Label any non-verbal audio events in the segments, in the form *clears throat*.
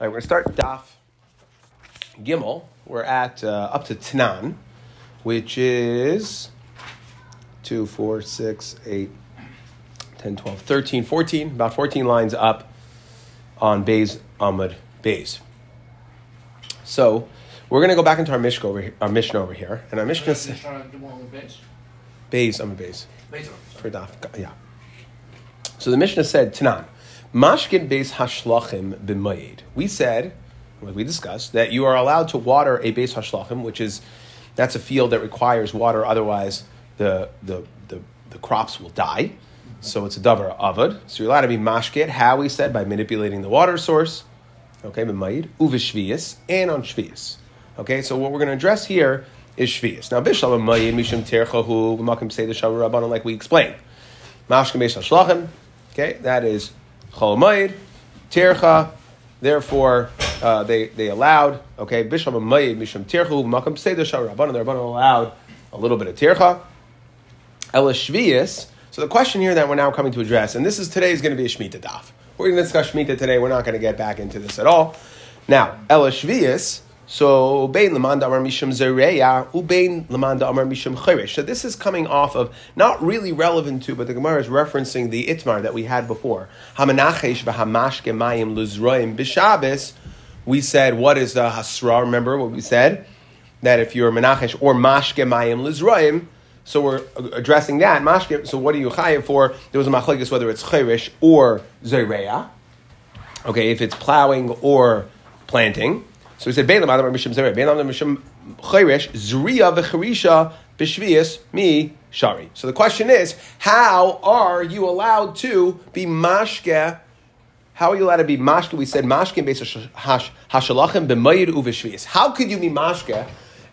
All right, we're going to start Daf Gimel. We're at uh, up to Tanan, which is 2, 4, 6, 8, 10, 12, 13, 14, about 14 lines up on Bays Ahmad Bays. So we're going to go back into our Mishnah over here, our Mishnah over here, and our Mishnah says Bays Ahmad Bays for Daf. Yeah. So the Mishnah said Tanan. Mashkin base hashlachim b'mayid. We said, like we discussed, that you are allowed to water a base hashlachim, which is that's a field that requires water, otherwise the the the, the crops will die. So it's a davar avad. So you're allowed to be mashkit. How we said by manipulating the water source. Okay, b'mayid uvishvius and on shvius. Okay, so what we're going to address here is shvius. Now bishlam b'mayid mishum terchahu b'makim say the shavu rabbanon like we explained. Mashkin base hashlachim. Okay, that is Chol Tircha, therefore uh, they, they allowed, okay, Bisham Mayid, Misham Tirchu, Makam Seder Shah Rabban, the Rabban allowed a little bit of Tircha. Elishvius, so the question here that we're now coming to address, and this is today is going to be a Shemitah daf. We're going to discuss Shemitah today, we're not going to get back into this at all. Now, Elishvius, so Ubein Lamanda Amar Mishum Zereya, Ubein Lamanda Amar Mishum Cherish. So this is coming off of not really relevant to, but the Gemara is referencing the Itmar that we had before. Hamanachesh v'hamashke mayim luzroim b'Shabbos. We said what is the hasra? Remember what we said that if you're menachesh or mashke mayim luzroim. So we're addressing that mashke. So what are you chayiv for? There was a machlekes whether it's cherish or zereya. Okay, if it's plowing or planting. So he said, Beilam Adam Mishim Zereh, Beilam Adam Mishim Chayresh, Zriya v'charisha b'shvius mi shari. So the question is, how are you allowed to be mashke? How are you allowed to be mashke? We said mashke based hashalachim b'mayir uv'shvius. How could you be mashke?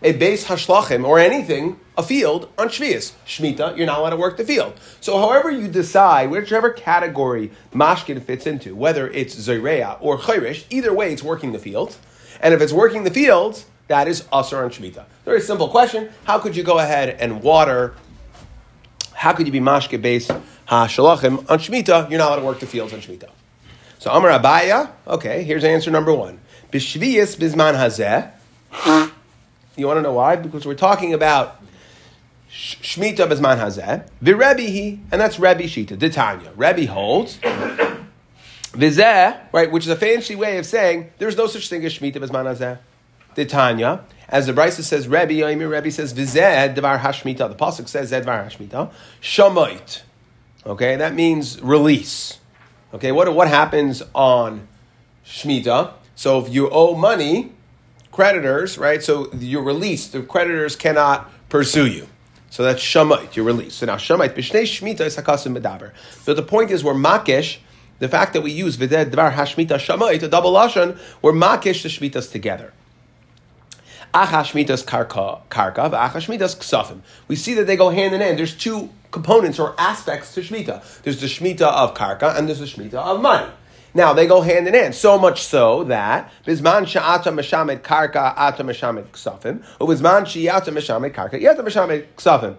a base hashlachim or anything, a field on shvius. Shmita, you're not allowed to work the field. So however you decide, whichever category mashkin fits into, whether it's zayreya or chayrish, either way it's working the field. And if it's working the fields, that is usher on Shemitah. Very simple question. How could you go ahead and water? How could you be mashke base ha shalachim on Shemitah? You're not allowed to work the fields on Shemitah. So Amar Abaya, okay, here's answer number one. Bishviyas bisman hazeh. You want to know why? Because we're talking about Shemitah bisman hazeh. Virebihi, and that's Rebbe Shita, Ditanya. Rebbe holds Vizeh, right, which is a fancy way of saying there's no such thing as Shemitah as Manazeh. The Tanya, as the Brisa says, Rebbe, Yoimir Rebbe says, Vizeh, Devar Hashmita. The Pasuk says, Zedvar Hashmita. Shamoit. Okay, that means release. Okay, what, what happens on Shemitah? So if you owe money, creditors, right, so you're released. The creditors cannot pursue you. So that's Shamait, you're released. So now Shamait, Bishnei Shemitah is Hakasim Medaber. But the point is, we're Makish, the fact that we use Vided Dvar Hashmita Shamait, a double Lashon, we're makish the Shmitas together. Achashmitas karka, karka, achashmitas ksafim. We see that they go hand in hand. There's two components or aspects to Shmita. There's the Shmita of karka and there's the Shmita of money. Now they go hand in hand, so much so that bisman sha'ata meshamed karka ata meshamed ksafim, or bisman shi'ata meshamed karka yata meshamed ksafim.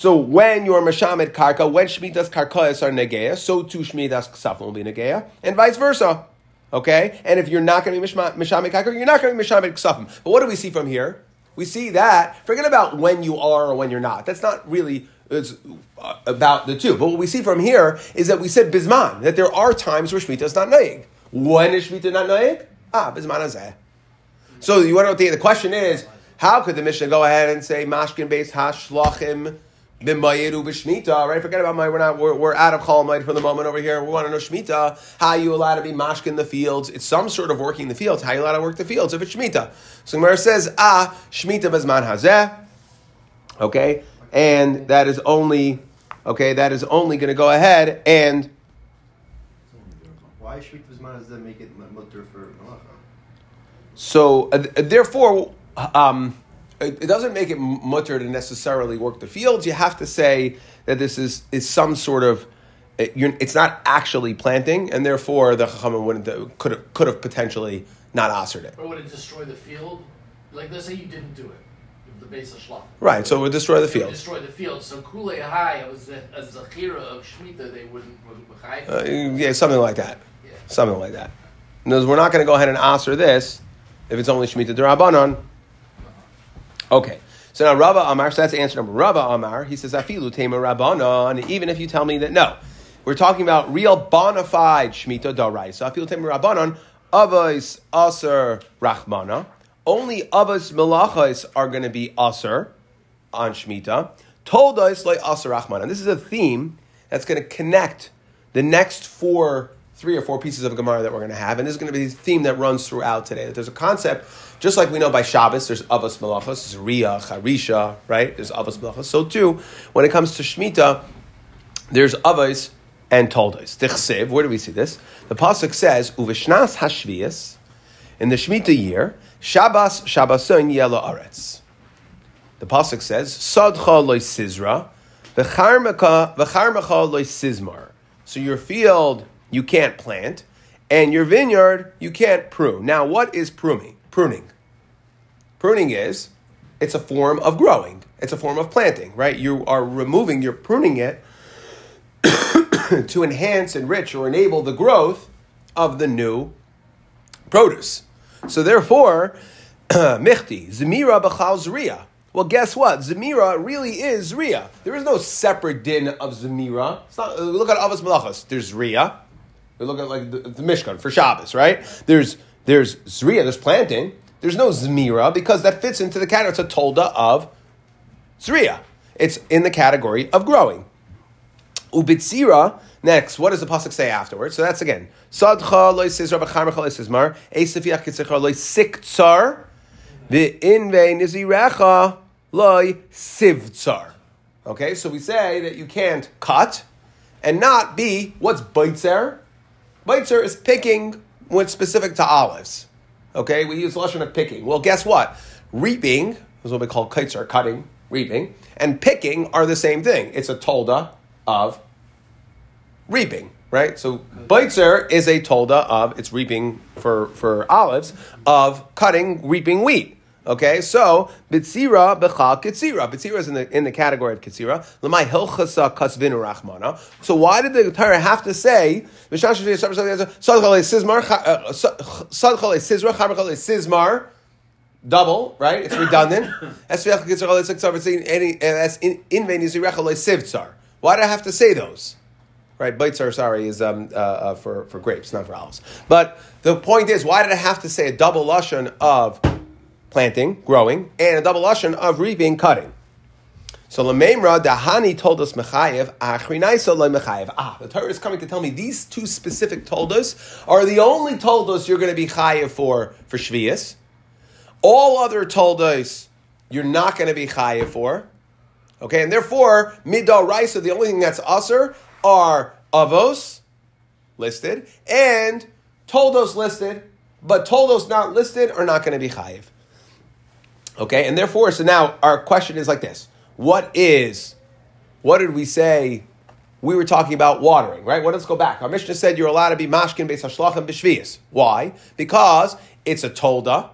So when you're Meshamed Karka, when Shemitah's Karkayas are Negeya, so too Shemitah's Ksafim will be Negeya, and vice versa. Okay? And if you're not going to be Meshamed Karka, you're not going to be Meshamed Ksafim. But what do we see from here? We see that, forget about when you are or when you're not. That's not really it's uh, about the two. But what we see from here is that we said Bisman, that there are times where Shemitah is not Naig. When is Shemitah not Naig? Ah, Bisman Azeh. So you want to know the, the question is, how could the Mishnah go ahead and say Mashkin based Hashlachim B'mayiru b'shmita, right? Forget about my. We're not. We're, we're out of Chol for the moment over here. We want to know shmita. How you allowed to be mashkin in the fields? It's some sort of working the fields. How you allowed to work the fields if it's shmita? So Gemara says, ah, shmita bezman hazeh. Okay, and that is only okay. That is only going to go ahead and. Why shmita bezman hazeh make it mutter for malacha? So uh, therefore. Um, it, doesn't make it mutter to necessarily work the fields. You have to say that this is, is some sort of it, it's not actually planting, and therefore the chachamim wouldn't could have, could have potentially not answered it. Or would it destroy the field? Like let's say you didn't do it, the base of shlach. Right, so it would destroy the field. Destroy the field. So kule high was a, a zachira of shmita. They wouldn't. Uh, yeah, something like that. Yeah. Something like that. In other words, we're not going to go ahead and answer this if it's only Shemitah Durabanan. Okay. So now Rava Amar, so that's answer number Rava Amar. He says, Afilu Tema Rabbanon, even if you tell me that no. We're talking about real bona fide Shemitah Daraisa. Afilu Tema Rabbanon, Avos Aser Rachmana. Only Avos Melachos are going to be Aser on Shemitah. Told us like Aser Rachmana. This is a theme that's going to connect the next four, three or four pieces of Gemara that we're going to have. And this is going to be the theme that runs throughout today. That there's a concept, just like we know by Shabbos, there's Avos there's Riyah, Charisha, right? There's Avos Melachos. So too, when it comes to Shemitah, there's Avos and Toldos. Tichsev, where do we see this? The Pasuk says, Uvishnas Hashvias, in the Shemitah year, Shabbos Shabboson Yela Aretz. The Pasuk says, Sadcha loy Sizra, V'charmecha loy Sizmar. So your field you can't plant, and your vineyard you can't prune. Now, what is pruning? Pruning. Pruning is it's a form of growing. It's a form of planting, right? You are removing, you're pruning it *coughs* to enhance, enrich, or enable the growth of the new produce. So therefore, *coughs* michti, zemira b'chal zriya. Well, guess what? Zemira really is Zriya. There is no separate din of Zemira. It's not, look at Avos Malachas. There's Zriya. Look at like the, the Mishkan for Shabbos, right? There's there's Zriya, there's planting. There's no Zemira because that fits into the category. It's a tolda of Zriya. It's in the category of growing. Ubitzira, next, what does the Pasuk say afterwards? So that's again. Sadcha loy sizra b'charmecha loy sizmar. Eisef yach kitzecha loy siktzar. The inve nizirecha loy sivtzar. Okay, so we say that you can't cut and not be what's baitzer. Baitzer is picking when specific to olives. Okay, we use lashon of picking. Well, guess what? Reaping is what we call kaitzer, cutting, reaping, and picking are the same thing. It's a tolda of reaping, right? So baitzer is a tolda of it's reaping for for olives of cutting, reaping wheat. Okay, so bitzira bechal kitzira. Bitzira is in the in the category of kitzira. Lemay hilchasa kasvinu rachmana. So why did the Torah have to say sizmar? Double, right? It's redundant. Why do I have to say those? Right, bitzar, sorry, is um, uh, uh, for, for grapes, not for olives. But the point is, why did I have to say a double lashon of planting, growing, and a double lashon of reaping, cutting. So Lamemra Dahani told us Mechayev, Achrinaisa Mechayev. Ah, the Torah is coming to tell me these two specific toldos are the only toldos you're going to be chayev for for Shvius. All other toldos you're not going to be chayev for. Okay, and therefore Midal Raisa, the only thing that's usher are avos listed and toldos listed, but toldos not listed are not going to be chayev. Okay, and therefore, so now our question is like this: What is, what did we say? We were talking about watering, right? Well, let's go back. Our Mishnah said you're allowed to be mashkin beis hashlachim b'shvius. Why? Because it's a tolda.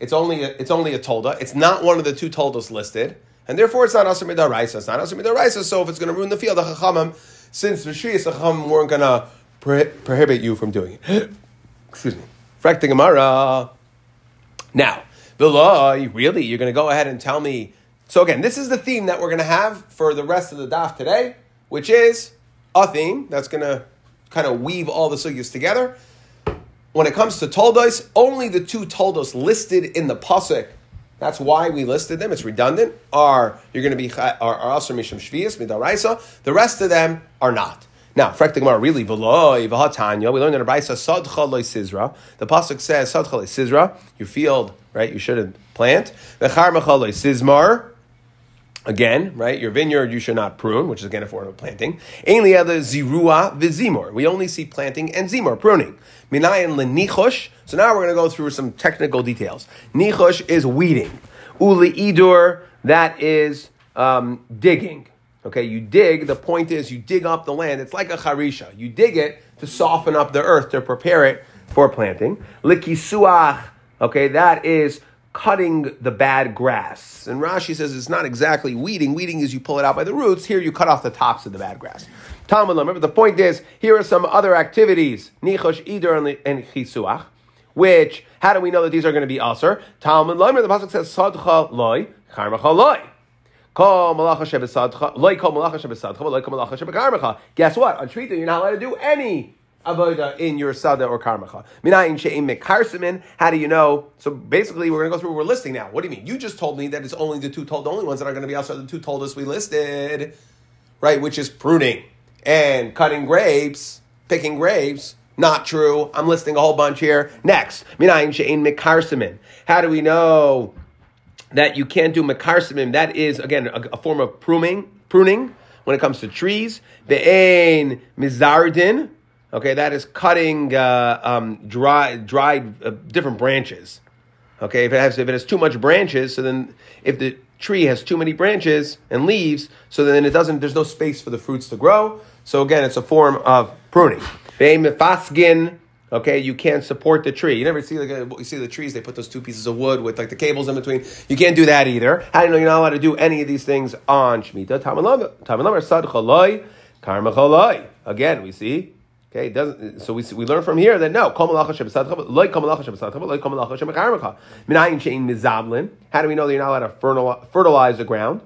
It's only a, it's only a tolda. It's not one of the two toldas listed, and therefore it's not asur midaraisa. It's not asur midaraisa. So if it's going to ruin the field, the chachamim, since b'shvius the chachamim weren't going to prohibit you from doing it. *coughs* Excuse me. Frekta Gemara. Now. Bilai, really? You're going to go ahead and tell me. So, again, this is the theme that we're going to have for the rest of the daf today, which is a theme that's going to kind of weave all the sugyas together. When it comes to toldos, only the two toldos listed in the pasuk, that's why we listed them, it's redundant, are you're going to be are, also mishum shvius, midaraisa. The rest of them are not. Now, Frek Gemara really v'loy v'hatanya. We learned in the Brisa sadcha loy sizra. The pasuk says sadcha loy sizra. Your field, right? You shouldn't plant. V'char loy sizmar. Again, right? Your vineyard you should not prune, which is again a form of planting. Ainly other zirua v'zimor. We only see planting and zimor pruning. Minayin lenichosh. So now we're going to go through some technical details. Nichosh is weeding. Uli idur that is um, digging. Okay, you dig, the point is you dig up the land. It's like a charisha. You dig it to soften up the earth, to prepare it for planting. Likisuach, okay, that is cutting the bad grass. And Rashi says it's not exactly weeding. Weeding is you pull it out by the roots. Here you cut off the tops of the bad grass. Talmud Remember, the point is, here are some other activities, nichosh, ider, and- chisuach, which, how do we know that these are going to be aser? Talmud Remember, the Pasuk says, sadcha loy, karmacha loy. Guess what? On Shmita, you're not allowed to do any avoda in your sada or karmacha. Minayin she'im mekarsimin. How do you know? So basically, we're going to go through what we're listing now. What do you mean? You just told me that it's only the two told, the only ones that are going to be outside the two told us we listed, right? Which is pruning and cutting grapes, picking grapes. Not true. I'm listing a whole bunch here. Next, minayin she'im mekarsimin. How do we know? That you can't do mekarsimim. That is again a, a, form of pruning. Pruning when it comes to trees. Be'ain mizardin. Okay, that is cutting uh, um, dry, dried uh, different branches. Okay, if it has if it has too much branches, so then if the tree has too many branches and leaves, so then it doesn't. There's no space for the fruits to grow. So again, it's a form of pruning. Be'ain mefasgin. Okay, you can't support the tree. You never see like a, you see the trees. They put those two pieces of wood with like the cables in between. You can't do that either. How do you know you're not allowed to do any of these things on Shemitah? Tamalam sad chaloi, karma. Again, we see. Okay, doesn't. So we see, we learn from here that no. How do we know that you're not allowed to fertilize the ground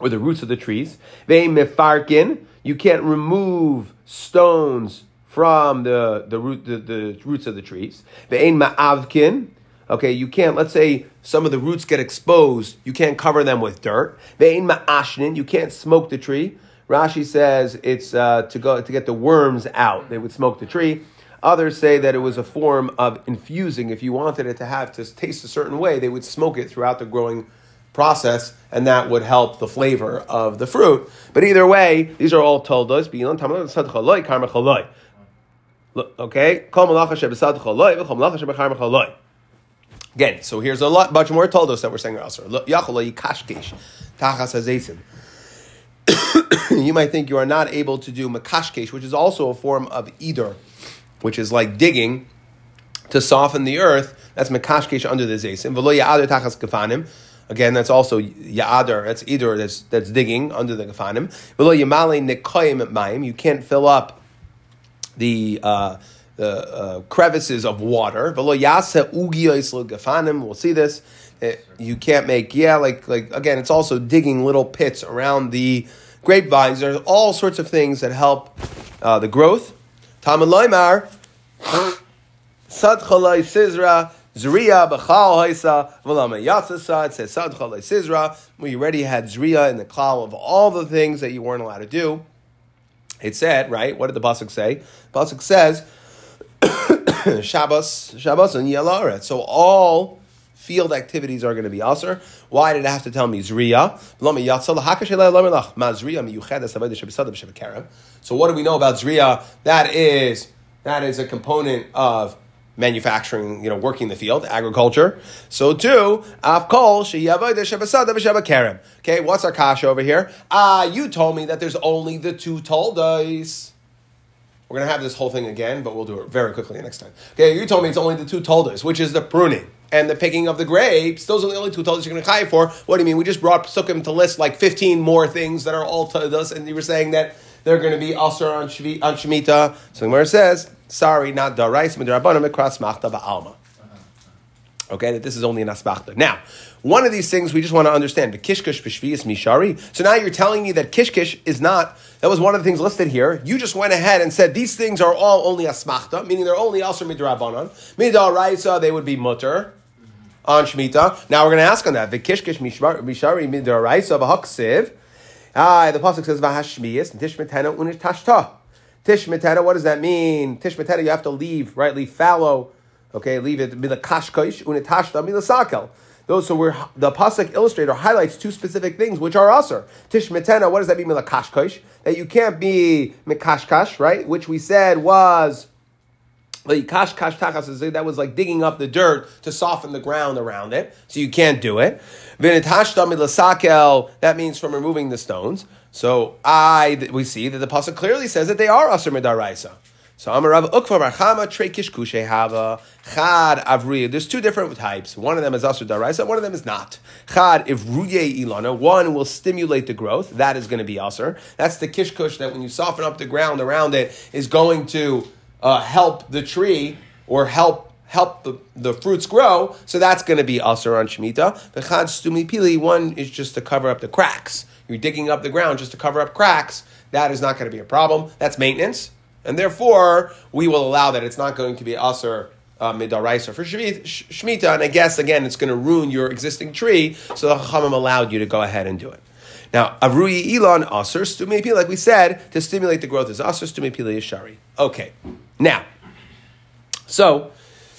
or the roots of the trees? Vein mefarkin. You can't remove stones from the, the root the, the roots of the trees. Ve'ein ma'avkin. Okay, you can't. Let's say some of the roots get exposed. You can't cover them with dirt. Ve'ein ma'ashnin. You can't smoke the tree. Rashi says it's uh, to go to get the worms out. They would smoke the tree. Others say that it was a form of infusing. If you wanted it to have to taste a certain way, they would smoke it throughout the growing process, and that would help the flavor of the fruit. But either way, these are all told us. Okay? Again, so here's a lot, bunch more told us that we're saying also. *coughs* You might think you are not able to do makashkesh, which is also a form of either, which is like digging to soften the earth. That's makashkesh under the zaysim. Again, that's also ya'adar. That's either that's that's digging under the gefanim. You can't fill up the uh, the uh, crevices of water. We'll see this. You can't make yeah like like again. It's also digging little pits around the grapevines. There's all sorts of things that help uh, the growth. Talmud Loimar Sadchalai Sizra. Zriya b'chal haisa v'lama yatzasa. It says sadchalai sizra. We already had zriya in the klal of all the things that you weren't allowed to do. It said, right? What did the pasuk say? The pasuk says, *coughs* Shabbos, Shabbos and Yalaret. So all field activities are going to be aser. Why did it have to tell me Zriya? So what do we know about Zriya? That is that is a component of manufacturing, you know, working the field, agriculture. So too, afkol kerem. Okay, what's our kasha over here? Ah, you told me that there's only the two toldos. We're gonna have this whole thing again, but we'll do it very quickly next time. Okay, you told me it's only the two toldos, which is the pruning and the picking of the grapes. Those are the only two toldos you're gonna kai for. What do you mean? We just brought Sukkim to list like 15 more things that are all toldos, and you were saying that they're going to be also on, Shvi, on Shemitah. So the Gemara says, sorry, not darais, midrabanim, ekras machta ba'alma. Okay, that this is only an asmachta. Now, one of these things we just want to understand, the kishkish b'shviyas mishari. So now you're telling me that kishkish is not, that was one of the things listed here. You just went ahead and said these things are all only asmachta, meaning they're only also midrabanan. Midaraisa, they would be mutter on Shemitah. Now we're going to ask on that. The kishkish mishari midaraisa b'haksiv. Ah, the pasuk says v'hashmiyas and tishmetena unish tashta. Tishmetena, what does that mean? Tishmetena, you have to leave, right? Leave fallow. Okay, leave it mila kashkoish unitashta mila sakel. Those so we're the pasuk illustrator highlights two specific things which are usher. Tishmetena, what does that mean? Mila kashkoish that you can't be mikashkash, right? Which we said was. Like kash tachas that was like digging up the dirt to soften the ground around it, so you can't do it. That means from removing the stones. So I we see that the pasuk clearly says that they are aser midaraisa. So Amarav Ukva Marchama Trei Kishkushe Hava Chad Avriya. There's two different types. One of them is Asur Daraisa, one of them is not. Chad Ivruye Ilana. One will stimulate the growth. That is going to be Asur. That's the Kishkush that when you soften up the ground around it is going to uh, help the tree or help help the, the fruits grow. So that's going to be Asur on Shemitah. The Chad Stumi Pili, one is just to cover up the cracks. You're digging up the ground just to cover up cracks. That is not going to be a problem. That's maintenance. And therefore, we will allow that. It's not going to be Asr uh, Midaraisa for Shemitah. And I guess, again, it's going to ruin your existing tree. So the Chachamim allowed you to go ahead and do it. Now, Avrui Elon Asr Stumei like we said, to stimulate the growth is Asr Stumei Shari. Okay. Now, so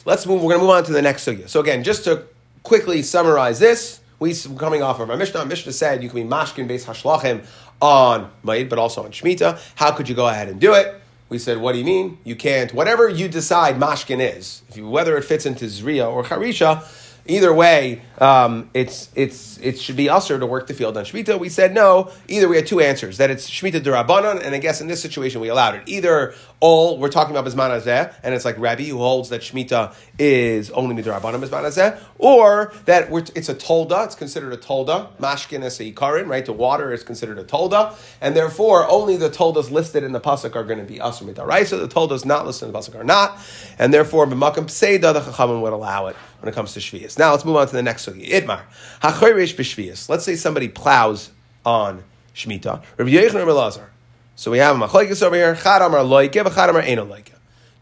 let's move. We're going to move on to the next sugya. So again, just to quickly summarize this, we are coming off of our Mishnah. Mishnah said you can be mashkin based hashlachim on Maid, but also on Shemitah. How could you go ahead and do it? We said, what do you mean? You can't. Whatever you decide mashkin is, you, whether it fits into Zriya or Charisha, Either way, um, it's it's it should be usher to work the field on shmita. We said no. Either we had two answers that it's shmita derabanan, and I guess in this situation we allowed it. Either all we're talking about azeh, and it's like Rabbi who holds that shmita is only midrabanan bisman azeh, or that it's a tolda. It's considered a tolda. Mashkin is a ikarin, right? The water is considered a tolda, and therefore only the toldas listed in the pasuk are going to be usher midarai. So the toldas not listed in the pasuk are not, and therefore b'makam pseida the chachamim would allow it when it comes to Shvius. Now let's move on to the next sugi. Itmar. Hachoyresh b'Shvius. Let's say somebody plows on Shemitah. Rabbi Yechon Lazar. So we have a machlekes over here. Chad amar loike, v'chad amar eno loike.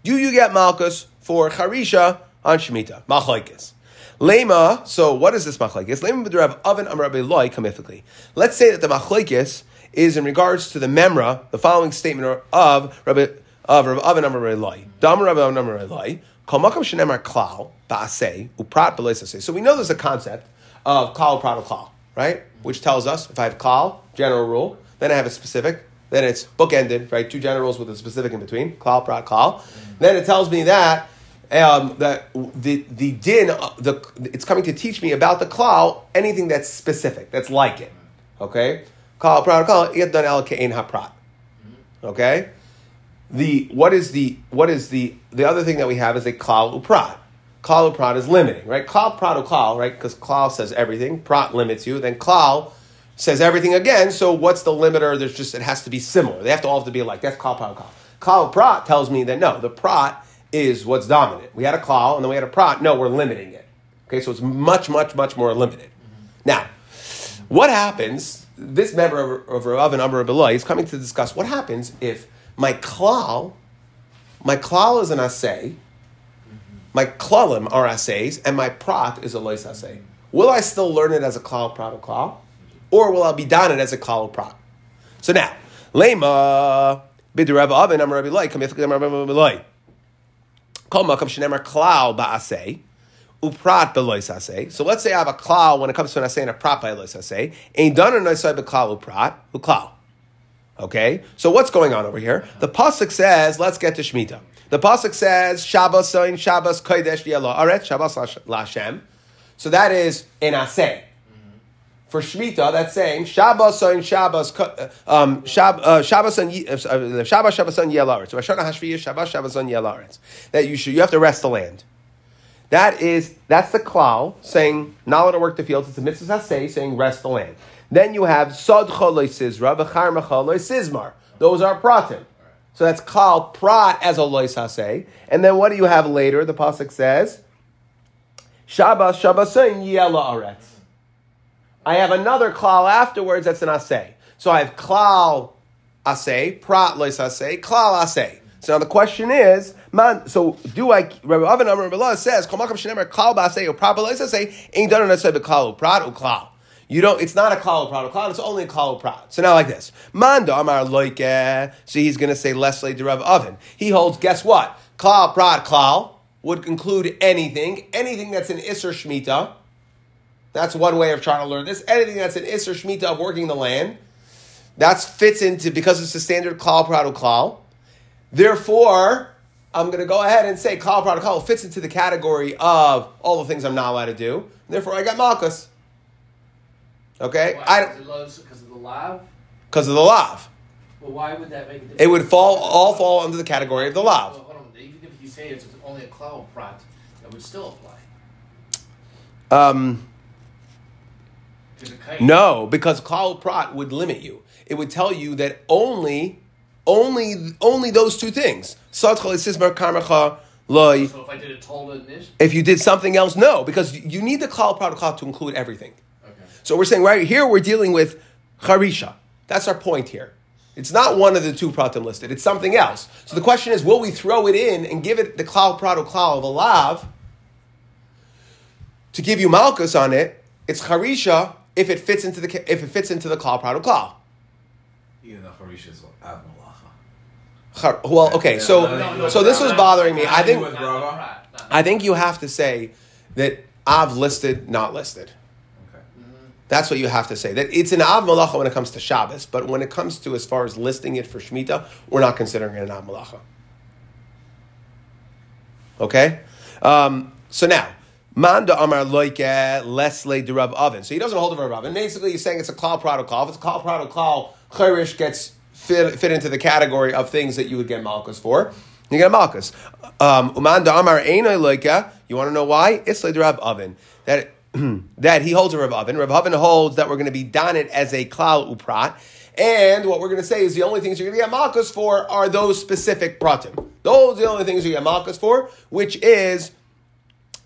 Do you get malchus for charisha on Shemitah? Machlekes. Lema, so what is this machlekes? Lema b'derav oven amar rabbi loy kamiflikli. Let's say that the machlekes is in regards to the memra, the following statement of Rabbi of Rabbi Oven amar rabbi loy. Dam Rabbi Oven amar rabbi. So we know there's a concept of klal prat klal, right? Which tells us if I have klal, general rule, then I have a specific, then it's bookended, right? Two general rules with a specific in between, klal prat klal. Then it tells me that um, that the the din, uh, the it's coming to teach me about the klal, anything that's specific, that's like it. Okay, klal prat klal, yet el kein haprat. Okay the what is the what is the the other thing that we have is a klal uprat. Klal uprat is limiting, right? Klal prat klal, right? Because klal says everything, prat limits you. Then klal says everything again. So what's the limiter? There's just it has to be similar. They have to all have to be alike. That's klal prat klal. Klal prat tells me that no, the prat is what's dominant. We had a klal and then we had a prat. No, we're limiting it. Okay, so it's much, much, much more limited. Now, what happens? This member of, of Rav and Amr Beloy is coming to discuss what happens if my klal, my klal is an assay. My klalim are assays, and my prat is a lois assay. Will I still learn it as a klal prat or klal, or will I be done it as a klal prat? So now, lema bidirav avin am rabbi loy kamifik am rabbi loy. Kol makam shenemar klal ba'asay uprat belois asay. So let's say I have a klal when it comes to an assay and a prat by lois assay. Ain't done an assay beklal uprat uklal. Okay, so what's going on over here? The pasuk says, "Let's get to Shemitah." The pasuk says, "Shabbos soin Shabbos kodesh yelo aret Shabbos lashem." So that is in asay. For Shemitah, that's saying Shabbos soin Shabbos um, Shab, uh, Shabbos on uh, Shabbos Shabbos on yelaretz. So Hashanah Hashviyah Shabbos Shabbos on yelaretz. That you should you have to rest the land. That is that's the klal saying not to work the fields. It's a mitzvah say saying rest the land. Then you have Sod Choloi Sizra, V'char Mecholoi Sizmar. Those are pratim. So that's called prat as a lois hasei. And then what do you have later? The pasuk says, Shabbos Shabbosin Yela Aretz. I have another klal afterwards that's an asay. So I have klal asay, prat lois asay, klal asay. So now the question is, man, so do I, Rabbi Avin Amar says, Kol Makam Shenemer klal ba'asay, or prat lois ain't done an asay, but klal, prat, or klal. You don't. It's not a klal prat. Klal. It's only a klal prat. So now like this. Manda amar loike. So he's going to say Leslie Derav oven. He holds. Guess what? Klal prat klal would include anything. Anything that's an isser shmita. That's one way of trying to learn this. Anything that's an isser shmita of working the land. That fits into because it's a standard klal prat klal. Therefore, I'm going to go ahead and say klal prat klal fits into the category of all the things I'm not allowed to do. Therefore, I got malchus. Okay, Why? I Because of the lav. Because of the lav. Well, why would that make a difference? It would fall all fall under the category of the Well, hold on. Even if you say it's only a klal prat, that would still apply. Um, Because a kite. no, because klal prat would limit you. It would tell you that only, only, only those two things. Sadcha lesizmar karmacha loy. So if I did a tolda If you did something else, no, because you need the klal prat to include everything. So we're saying right here we're dealing with charisha. That's our point here. It's not one of the two pratim listed. It's something else. So the question is, will we throw it in and give it the klal prat or klal of a lav to give you malchus on it? It's charisha if it fits into the if it fits into the klal prat or klal. Even though Harish is av malacha. Well, okay, so No, no, so this was bothering me. I think With Not Rava? a prat, not- I think you have to say that av listed, not listed. That's what you have to say. That it's an av malacha when it comes to Shabbos, but when it comes to as far as listing it for Shemitah, we're not considering it an av malacha. Okay, um, so now manda amar loike lesle derav oven. So he doesn't hold of rav, and basically he's saying it's a klal prat uklal. If it's a klal prat uklal, chayrish gets fit, fit into the category of things that you would get malchus for. You get a malchus. Um, Umanda amar einay loike. You want to know why? It's le derav oven. That *clears throat* that he holds a Rav Oven. Rav Oven holds that we're going to be done it as a klal uprat. And what we're going to say is the only things you're going to get malchus for are those specific pratim. Those are the only things you get malchus for, which is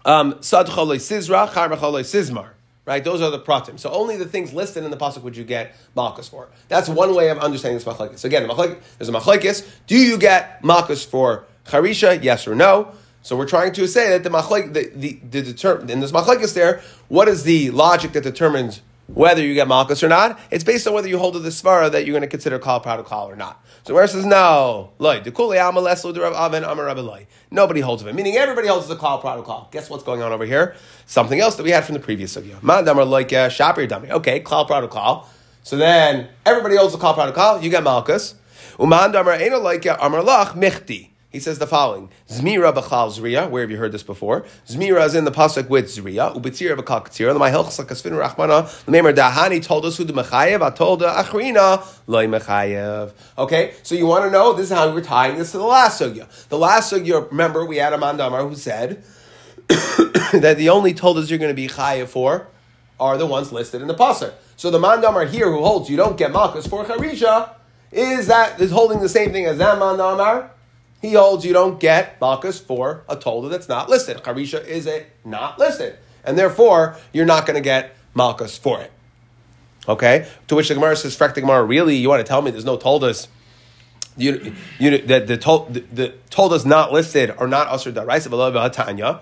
um, sad choloi sizra, char sizmar. Right, those are the pratim. So only the things listed in the pasuk would you get malchus for. That's one way of understanding this machlekes. So Again, the machlek- there's a machlekes. Do you get malchus for charisha? Yes or no? So we're trying to say that the machlek, the the, the deter, in this machlekes there, what is the logic that determines whether you get malchus or not? It's based on whether you hold to the svara that you're going to consider kal prat uklal or not. So where says no, loy dekuli loy. Nobody holds of it, meaning everybody holds the kal prat uklal. Guess what's going on over here? Something else that we had from the previous sugya. Man damar like shapir dummy. Okay, kal prat uklal. So then everybody holds the kal prat uklal. You get malchus. Uman damar eno like amar lach michti. He says the following: Zmira b'chal zriya. Where have you heard this before? Zmira is in the pasuk with zriya. Ubitzira b'kal katzira. L'may hilchas lakasvin rachmana. Dahani told us who the mechayev. I told the achrina loy mechayev. Okay, so you want to know? This is how we're tying this to the last sugya. The last sugya. Remember, we had a mandamar who said *coughs* that the only told us you're going to be chayev for are the ones listed in the pasuk. So the mandamar here who holds you don't get malchus for charisha is that is holding the same thing as that mandamar. He holds you don't get malchus for a tolda that's not listed. Charisha is it not listed, and therefore you're not going to get malchus for it. Okay. To which the Gemara says, "Frek the Gemara, really? You want to tell me there's no toldas?" You, you, that the, tol, the, the toldas not listed are not usher daraisa v'lo tanya.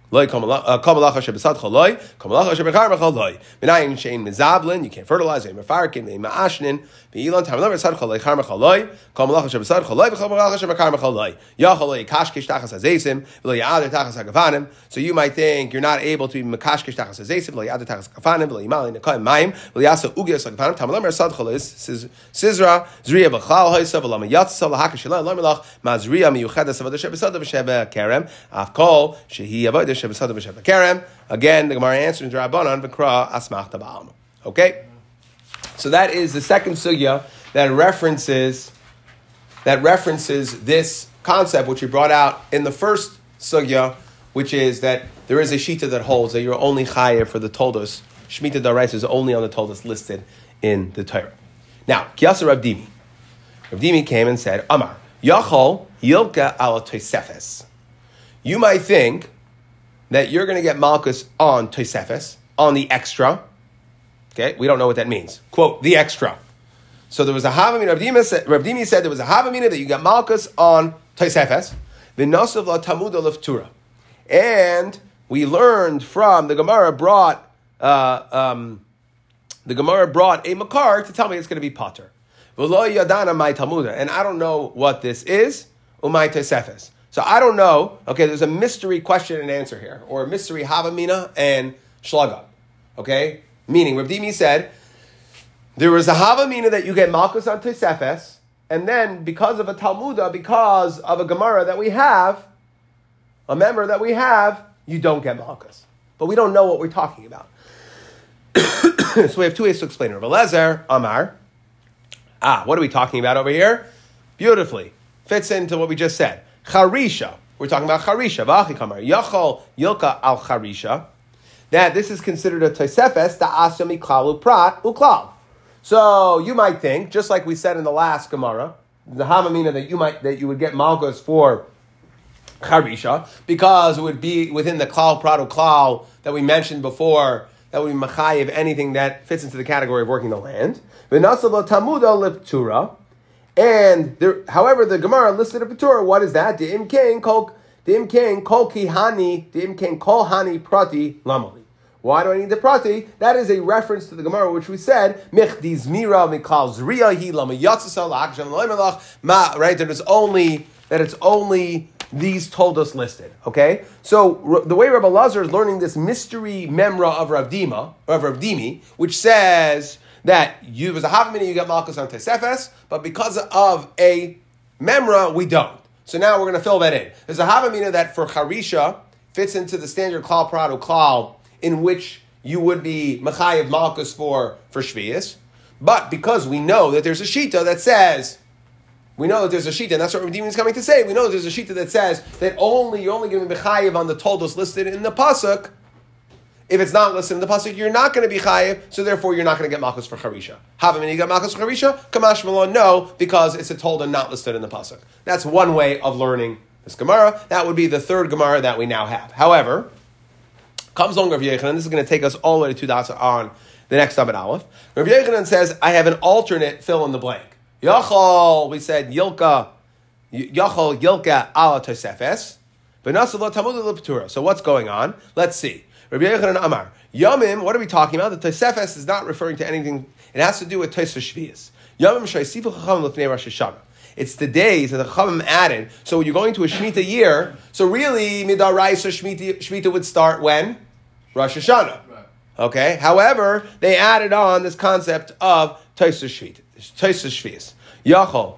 Loy. You can't fertilize. So you might think you're not able to be mekashkish tachas Again, the Gemara answers Rabbanan v'kra asmachta ba'alma. Okay, so that is the second sugya that references that references this concept which we brought out in the first sugya, which is that there is a shita that holds that you're only chayev for the toldos. Shemitah darais is only on the toldos listed in the Torah. Now, Kiyasa Rav Dimi. Rav Dimi came and said, Amar, Yachol Yilka al Tosefes. You might think that you're going to get Malchus on Tosefes, on the extra. Okay, we don't know what that means. Quote, the extra. So there was a Havamina, Rav Dimi said, there was a Havamina that you got Malchus on Tosefes, the V'nosav la Talmud Tura. And we learned from, the Gemara brought, uh, um, the Gemara brought a Makar to tell me it's going to be Potter. And I don't know what this is, umay Tosefes. So I don't know. Okay, there's a mystery question and answer here, or a mystery Havamina and Shlaga. Okay, meaning Rav Dimi said there was a Havamina that you get Malchus on Tosefes, and then because of a Talmuda, because of a Gemara that we have, a member that we have, you don't get Malchus. But we don't know what we're talking about. *coughs* so we have two ways to explain it. Rav Lezer, Amar. Ah, what are we talking about over here? Beautifully. Fits into what we just said. Charisha. We're talking about Charisha. V'achikamar. Yachol yilka al Charisha. That this is considered a Tosefes, the Asya Miklal Uprat Uklal. So you might think, just like we said in the last Gemara, the Hamamina that you might that you would get Malchus for Charisha, because it would be within the Klal Prat Uklal that we mentioned before, that would be Machayev anything that fits into the category of working the land. V'nasalo Tamuda Liptura. And there, however, the Gemara listed a Petura. What is that? Dim king kol dim king kol kihani dim king kol hani prati lamali. Why do I need the prati? That is a reference to the Gemara, which we said michdi zmira mikal zriya hi lama yatzasal ma. Right, that it's only that it's only these told us listed. Okay, so the way Rabbi Lazar is learning this mystery memra of Rav Dima, of Rav Dimi, which says that you as a havamina you get malchus on tesefes, but because of a memra we don't. So now we're going to fill that in. There's a havamina that for charisha fits into the standard klal prado klal in which you would be machayev malchus for for shvius, but because we know that there's a shita that says. We know that there's a shita, and that's what Redeemer is coming to say. We know that there's a shita that says that only you're only going to be chayiv on the toldos listed in the pasuk, if it's not listed in the pasuk, you're not going to be chayiv, so therefore you're not going to get malchus for charisha. Havim you got malchus for charisha? Kamash malon, no, because it's a told and not listed in the pasuk. That's one way of learning this Gemara. That would be the third Gemara that we now have. However, comes along Rav Yechanan. This is going to take us all the way to dots on the next Abed Aleph. Rav Yechanan says, I have an alternate fill in the blank. Yachol, we said Yilka, Yachol Yilka ala Tosefes. So what's going on? Let's see. Rabbi Yechanan Amar. Yamim, what are we talking about? The Tosefes is not referring to anything, it has to do with Tosef Shvias. Yamim Shaisifu Chacham Lefnei Rosh Hashanah. It's the days that the Chachamim added. So you're going to a Shemitah year. So really, Midaraisa Shemitah, Shemitah would start when? Rosh Hashanah. Okay. However, they added on this concept of Tosef Shvias. Yachol.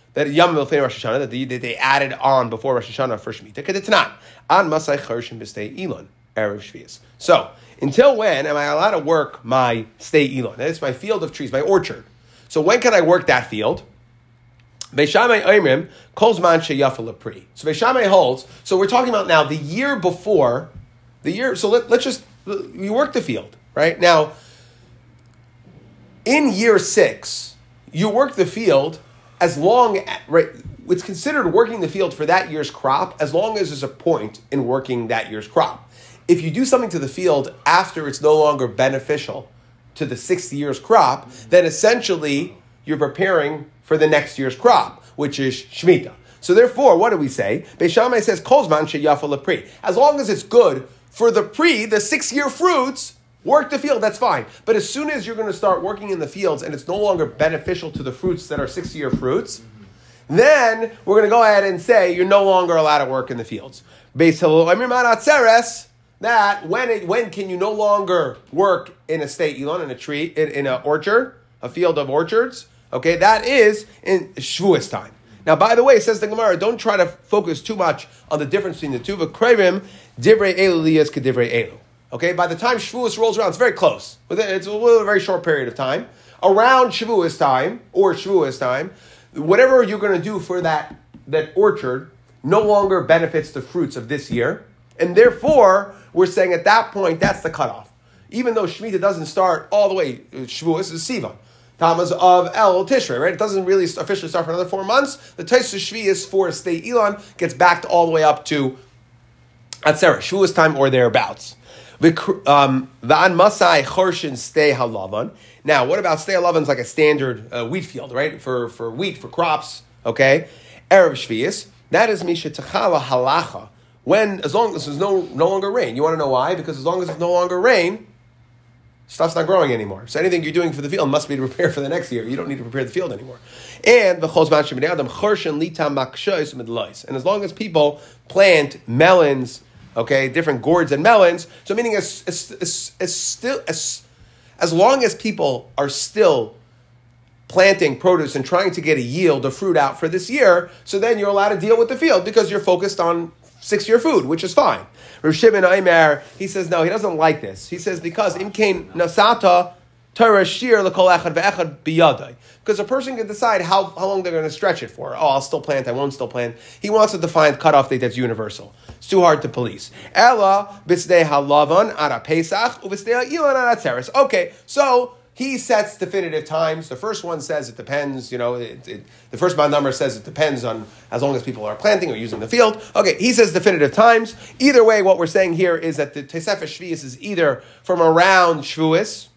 That yamim lefnei Rosh Hashanah that they, that they added on before Rosh Hashanah for Shemitah. Because it's not on Masai charshim b'stei elon erev shvius. So until when am I allowed to work my stay elon? That's my field of trees, my orchard. So when can I work that field? Beishamai Oimrim Kolzman Sheyafa Lepri. So Beishamai holds. So we're talking about now the year before the year. So let, let's just you work the field right now. In year six, you work the field as long right. It's considered working the field for that year's crop as long as there's a point in working that year's crop. If you do something to the field after it's no longer beneficial to the sixth year's crop, then essentially you're preparing for the next year's crop, which is Shemitah. So therefore, what do we say? Beishamai says. As long as it's good for the pre, the six-year fruits, work the field, that's fine. But as soon as you're going to start working in the fields and it's no longer beneficial to the fruits that are six-year fruits, then we're going to go ahead and say you're no longer allowed to work in the fields. Beis that when it, when can you no longer work in a state elon in a tree in, in an orchard, a field of orchards? Okay, that is in Shavuos time. Now, by the way, says the Gemara, don't try to focus too much on the difference between the two. But krevim divrei elu liyas kedivrei elu. Okay, by the time Shavuos rolls around, it's very close. It's a, little, very short period of time. Around Shavuos time or Shavuos time, whatever you're going to do for that that orchard no longer benefits the fruits of this year, and therefore we're saying at that point that's the cutoff. Even though Shemitah doesn't start all the way, uh, Shavuos is Sivan. Tamas of El Tishrei, right? It doesn't really officially start for another four months. The Taisa Shvius for State Elon gets backed all the way up to Atzeret, Shavuos time or thereabouts. Um. Now, what about stay halavan is like a standard uh, wheat field, right? For, for wheat, for crops, okay? Erev Shvius. That is Misha Techala Halacha. When, as long as there's no, no longer rain. You want to know why? Because as long as there's no longer rain, stuff's not growing anymore. So anything you're doing for the field must be to prepare for the next year. You don't need to prepare the field anymore. And the adam chorshen lita makshois midlois. And as long as people plant melons, okay, different gourds and melons, so meaning as, as, as, as still as as long as people are still planting produce and trying to get a yield of fruit out for this year, so then you're allowed to deal with the field because you're focused on six year food, which is fine. Rav Shimon Aimer, he says no, he doesn't like this. He says because imkain nasata Torah shir lekol echad ve'echad biyadai. Because a person can decide how, how long they're going to stretch it for. Oh, I'll still plant, I won't still plant. He wants a defined cutoff date that's universal. It's too hard to police. Ella b'sdei halavan ara pesach u'b'sdei ilan ara tzeres. Okay, so he sets definitive times. The first one says it depends, you know, it, it, the first number says it depends on as long as people are planting or using the field. Okay, he says definitive times. Either way, what we're saying here is that the Tesefah Shvius is either from around Shavuos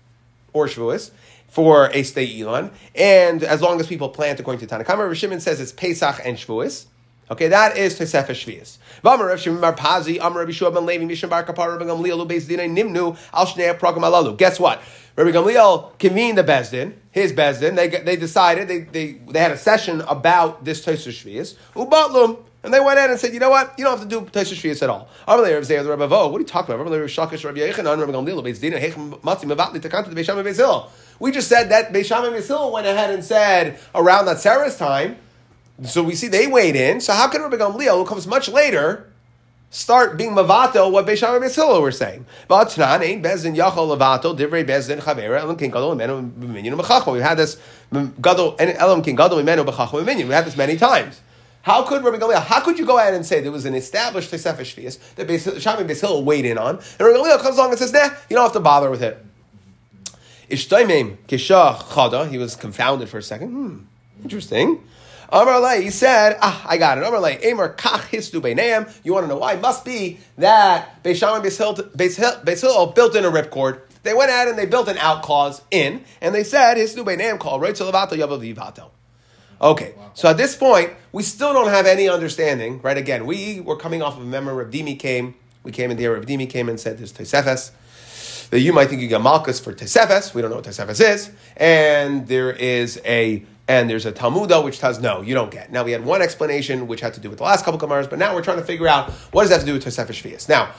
or Shavuos for a stay Elon, and as long as people plant according to Tanakh, Rav Shimon says it's Pesach and Shavuos. Okay, that is Tesefah Shvius. V'amar Rav Shimon Bar Pazi, Amar Rabbi Shua ben Levi, Mishon Bar Kapar, Rabbi Gamliel, Lu Beis Dinai Nimnu, Al Shnei Pragam Alalu. Guess what? Rabbi Gamliel convened the Bezdin, his Bezdin. They, they decided, they, they, they had a session about this Tesefah Shvius. Ubatlum. And they went in and said, you know what? You don't have to do Tesefah Shvius at all. What are you talking about? We just said that Beis Shammai, Beis Hillel went ahead and said around that Sarah's time, so we see they weighed in. So how can Rabbi Gamliel, who comes much later, start being mavato what Beis Shammai Beis Hillel were saying? We've had this gadol and elam king gadol imenu b'chachma. We had this many times. How could Rabbi Gamliel? How could you go ahead and say there was an established Tesefah Shvius that Shammai Beis Hillel weighed in on, and Rabbi Gamliel comes along and says, "Nah, you don't have to bother with it." Ishtaimim kisha chada. He was confounded for a second. Hmm, interesting. Amar Lay, he said, ah, I got it. Amar Lay, Amar kach hisdu beineim. You want to know why? It must be that Beis Shammai Beis Hillel- built in a ripcord. They went out and they built an out clause in, and they said hisdu beineim call right to levato yavav. Okay, so at this point, we still don't have any understanding, right? Again, we were coming off of a memory. Rav Dimi came, we came in here, Rav Dimi came and said there's Tosefes. That you might think you get Malchus for Tosefes. We don't know what Tosefes is. And there is a and there's a Talmuda which tells no, you don't get. Now we had one explanation which had to do with the last couple of Gemaras, but now we're trying to figure out what does that have to do with Tosefes Shvius. Now,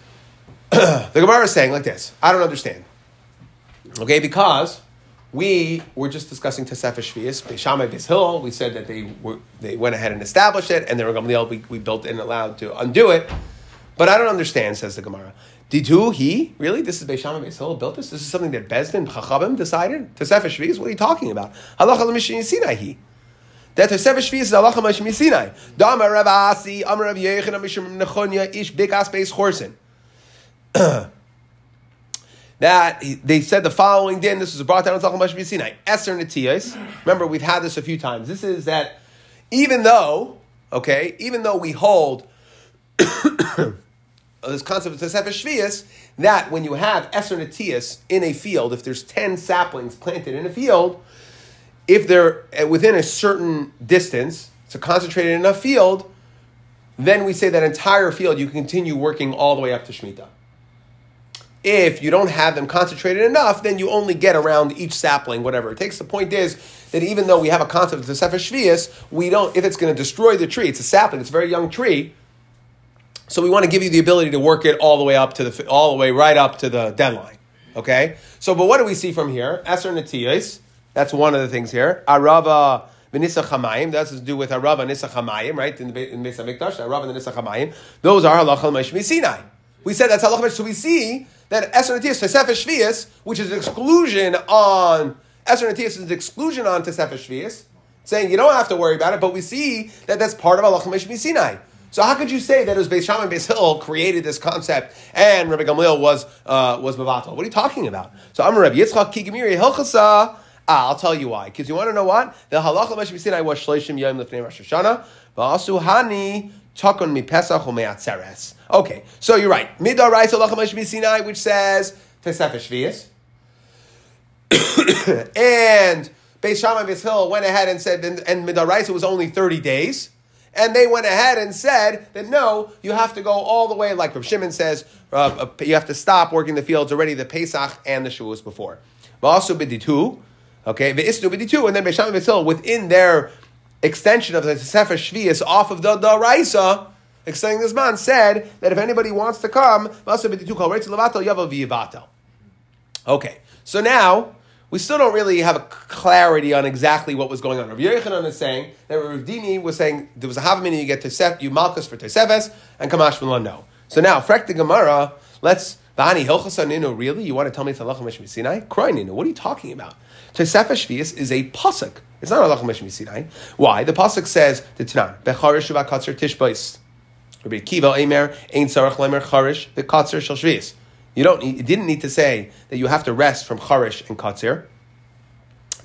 *clears throat* the Gemara is saying like this. I don't understand. Okay, because we were just discussing Tesefah Shvius, Beis Shammai, Beis Hillel. We said that they were they went ahead and established it, and they were Gamliel. We, we built and allowed to undo it. But I don't understand, says the Gemara. Did who he really? This is Beis Shammai, Beis Hillel built this. This is something that Bezdin Chachabim decided. Tesefah Shvius. What are you talking about? Halacha l'mishin Sinai he. That Tesefah Shvius is halacha l'mishin Sinai. Dama Rav Asi, Amar Rav Yechon, Mishum Nechonia, Ish Bikas Beis Chorsin *clears throat* that they said the following din. This was brought down in Tzachim Mashvi Sinai. Eser Netiyos. Remember, we've had this a few times. This is that even though, okay, even though we hold *coughs* this concept of Tesefah Shvius, that when you have Eser Netiyos in a field, if there's 10 saplings planted in a field, if they're uh, within a certain distance, it's a concentrated enough field, then we say that entire field you continue working all the way up to Shemitah. If you don't have them concentrated enough, then you only get around each sapling, whatever it takes. The point is that even though we have a concept of the Sefer Shvius, we don't, if it's going to destroy the tree, it's a sapling, it's a very young tree, so we want to give you the ability to work it all the way up to the, all the way right up to the deadline. Okay? So, but what do we see from here? Eser Netiyos, that's one of the things here. Arava V'Nisach Hamayim, that's to do with Arava Nisach Hamayim, right? In the in the Beis Hamikdash, Arava and Nisach Hamayim. Those are halacha l'mashmi Sinai. We said that's halacha. So we see that Eser Netiyos Tesefah Shvius, which is an exclusion on Eser Netiyos is an exclusion on Tesefah Shvius, saying you don't have to worry about it. But we see that that's part of halacha Sinai. So how could you say that it was Beis Shammai and Beis Hillel created this concept and Rabbi Gamliel was uh, was Mavatal? What are you talking about? So I'm a Rabbi Yitzchak Kigimiri Hilchasa. Ah, I'll tell you why. Because you want to know what? The halacha Meshmi Sinai was Shleishim Yom Lefnei Rosh Hashanah. V'asu Hani Takon mi Pesach or me'atzeres. Okay, so you're right. Midaraisa lachamash Sinai, which says Tesef Shvius. *coughs* and Beis Shammai Beis went ahead and said, and, and Midaraisa was only 30 days. And they went ahead and said that no, you have to go all the way, like Rav Shimon says, uh, uh, you have to stop working the fields already, the Pesach and the Shavuos before. But also Biditu, okay, V'isnu Biditu, and then Beis Shammai Beis within their extension of the Sefer Shvius off of the Daraisa, extending this man, said that if anybody wants to come. Okay, so now we still don't really have a clarity on exactly what was going on. Rav Yochanan is saying that Rav Dimi was saying there was a havamina you get Tesef, you malchus for Teseves, and Kamash Milan no. So now, Frek the Gemara, let's Bani really? You want to tell me Talach Mesh Sinai? Kroininu, what are you talking about? Tesef Shvius is a pasuk. It's not a Lach Mesh Sinai. Why? The pasuk says the Tanan, Becharish Katzer Tishbais. Rabbi Kiva Eimer, Ein Sarach Lemer Charish, the Katzer Shal Shvius. You don't. It didn't need to say that you have to rest from charish and katzir,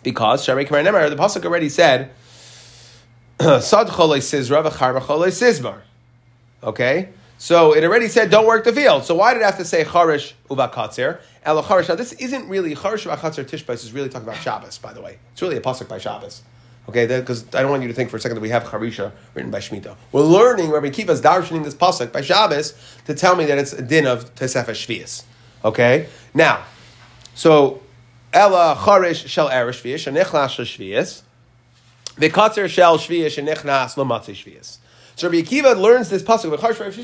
because Sharei Kamar Nemer, the pasuk already said, *clears throat* "Sad cholei sizra v'char cholei sizbar." Okay, so it already said, "Don't work the field." So why did it have to say charish uva katzir? Elo charish. Now this isn't really charish katzir tishbais. Is really talking about Shabbos, by the way. It's really a pasuk by Shabbos. Okay, because I don't want you to think for a second that we have Charisha written by Shemitah. We're learning Rabbi Kiva's darshaning this pasuk by Shabbos to tell me that it's a din of Tesef Shvius. Okay, now, so Ella Charish shel Erish Shvius shel Shvius, v'katzer shel Shvius shenichnas lomatzi Shvius. So Rabbi Akiva learns this pasuk v'charish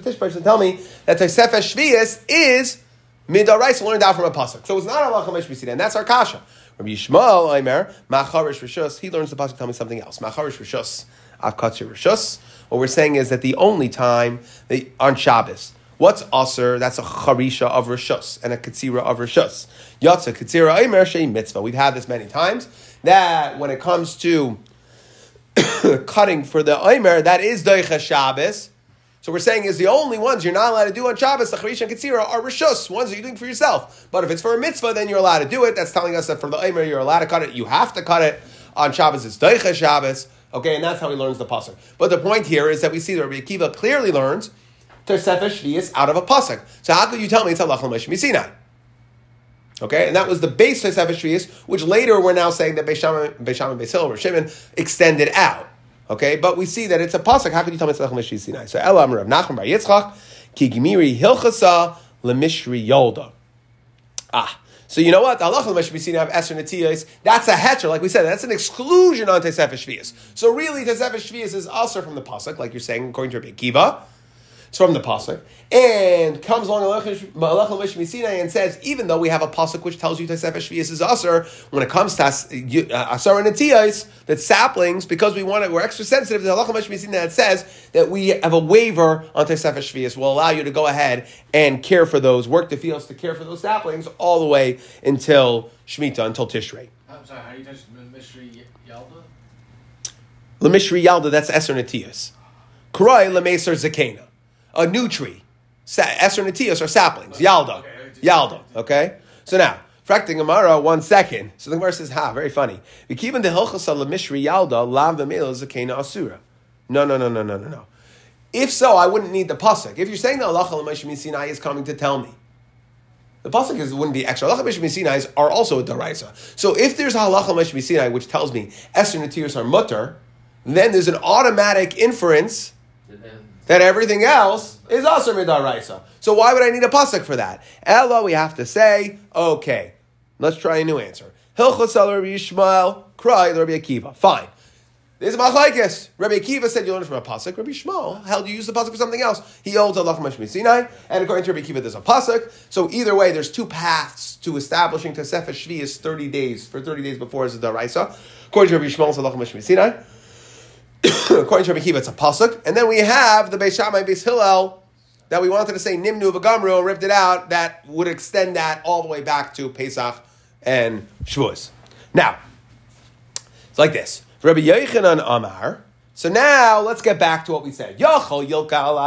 Tishbach to tell me that Tesef Shvius is midarais learned out from a pasuk. So it's not a lacham and that's our kasha. Rabbi Yishmael Aimer, Macharish Rishus, he learns the pasuk tell me something else. Macharish Rishus, Avkatzir Rishus. What we're saying is that the only time that, on Shabbos, what's Aser? That's a Charisha of Rishus and a Katsira of Rishus. Yatza Katsira Aimer Shei Mitzvah. We've had this many times. That when it comes to *coughs* cutting for the Aimer, that is Deicha Shabbos. So we're saying is the only ones you're not allowed to do on Shabbos, the Charisha and Katsira, are Rishus, ones that you're doing for yourself. But if it's for a mitzvah, then you're allowed to do it. That's telling us that for the Omer, you're allowed to cut it. You have to cut it on Shabbos. It's Deicha Shabbos. Okay, and that's how he learns the pasuk. But the point here is that we see that Rabbi Akiva clearly learns Tosefes Shvius out of a pasuk. So how could you tell me it's Allah Sinai? Okay, and that was the base Tosefes Shvius, which later we're now saying that Beishamim, Beishamim, Beisil, or Shimon extended out. Okay, but we see that it's a pasuk. How could you tell me it's Lechem Mishri Sinai? So Elam Rav Nachman Bar Yitzchak Ki Gimiri Hilchasa Lemishri Yolda. Ah, so you know what? The halacha Mishri Sinai of Esther Natiyas. That's a hetcher, like we said. That's an exclusion on Tosefes Shvius. So really, Tosefes Shvius is also from the pasuk, like you're saying, according to Rabbi Kiva. It's from the pasuk, and comes along Malach Sinai and says, even though we have a pasuk which tells you Tosefes Shvius is aser, when it comes to uh, aser and atiyas, that saplings, because we want it, we're extra sensitive to the Halach Sinai that says that we have a waiver on Tosefes Shvius will allow you to go ahead and care for those, work the fields to care for those saplings all the way until Shemitah, until Tishrei. I'm sorry, how do you touch Mishri Yalda? Lemishri Yalda, that's Eser Natiyas. Kurai Lemeser Zakena a new tree. Esser Natios are saplings. Yalda. Yalda. Okay? So now, Frakting Gemara, one second. So the Gemara says, ha, very funny. We keep Vikivan de Hilchasa Mishri Yalda, Lav Vemel Zakena Asura. No, no, no, no, no, no, no. If so, I wouldn't need the pasuk. If you're saying the halacha l'mashmi Sinai is coming to tell me, the pasuk is wouldn't be extra. Halacha l'mashmi Sinai are also a daraisa. So if there's a halacha l'mashmi Sinai which tells me Esther Natios are mutter, then there's an automatic inference that everything else is also midaraisa. So why would I need a pasuk for that? Ella, we have to say, okay, let's try a new answer. Hilchos Rabbi Yishmael, cry the Rabbi Akiva. Fine. This is machlaikis. Rabbi Akiva said you learned from a pasuk. Rabbi Shmuel held you use the pasuk for something else. He holds Allah from Sinai, and according to Rabbi Akiva, there's a pasuk. So either way, there's two paths to establishing Tosefes Shvius thirty days for thirty days before is a daraisa. According to Rabbi Shmuel, it's Allah from Sinai. *coughs* according to Rabbi Kiva, it's a pasuk, and then we have the Beis Shammai Beis Hillel that we wanted to say Nimnu v'Gamru and ripped it out. That would extend that all the way back to Pesach and Shavuos. Now, it's like this: Rabbi Yochanan Amar. So now let's get back to what we said. Yochel Yilka al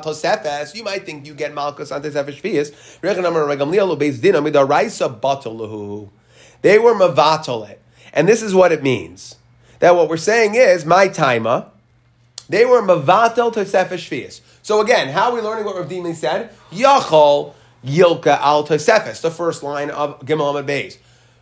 Tosefes. You might think you get Malchus on Tosefes Shvius. They were mavatal it, and this is what it means that what we're saying is my timer, They were Mavatel Tosefes Shvius. So again, how are we learning what Rav Dimi said? Yachol Yilka Al Tosefes, the first line of Gimel Beis.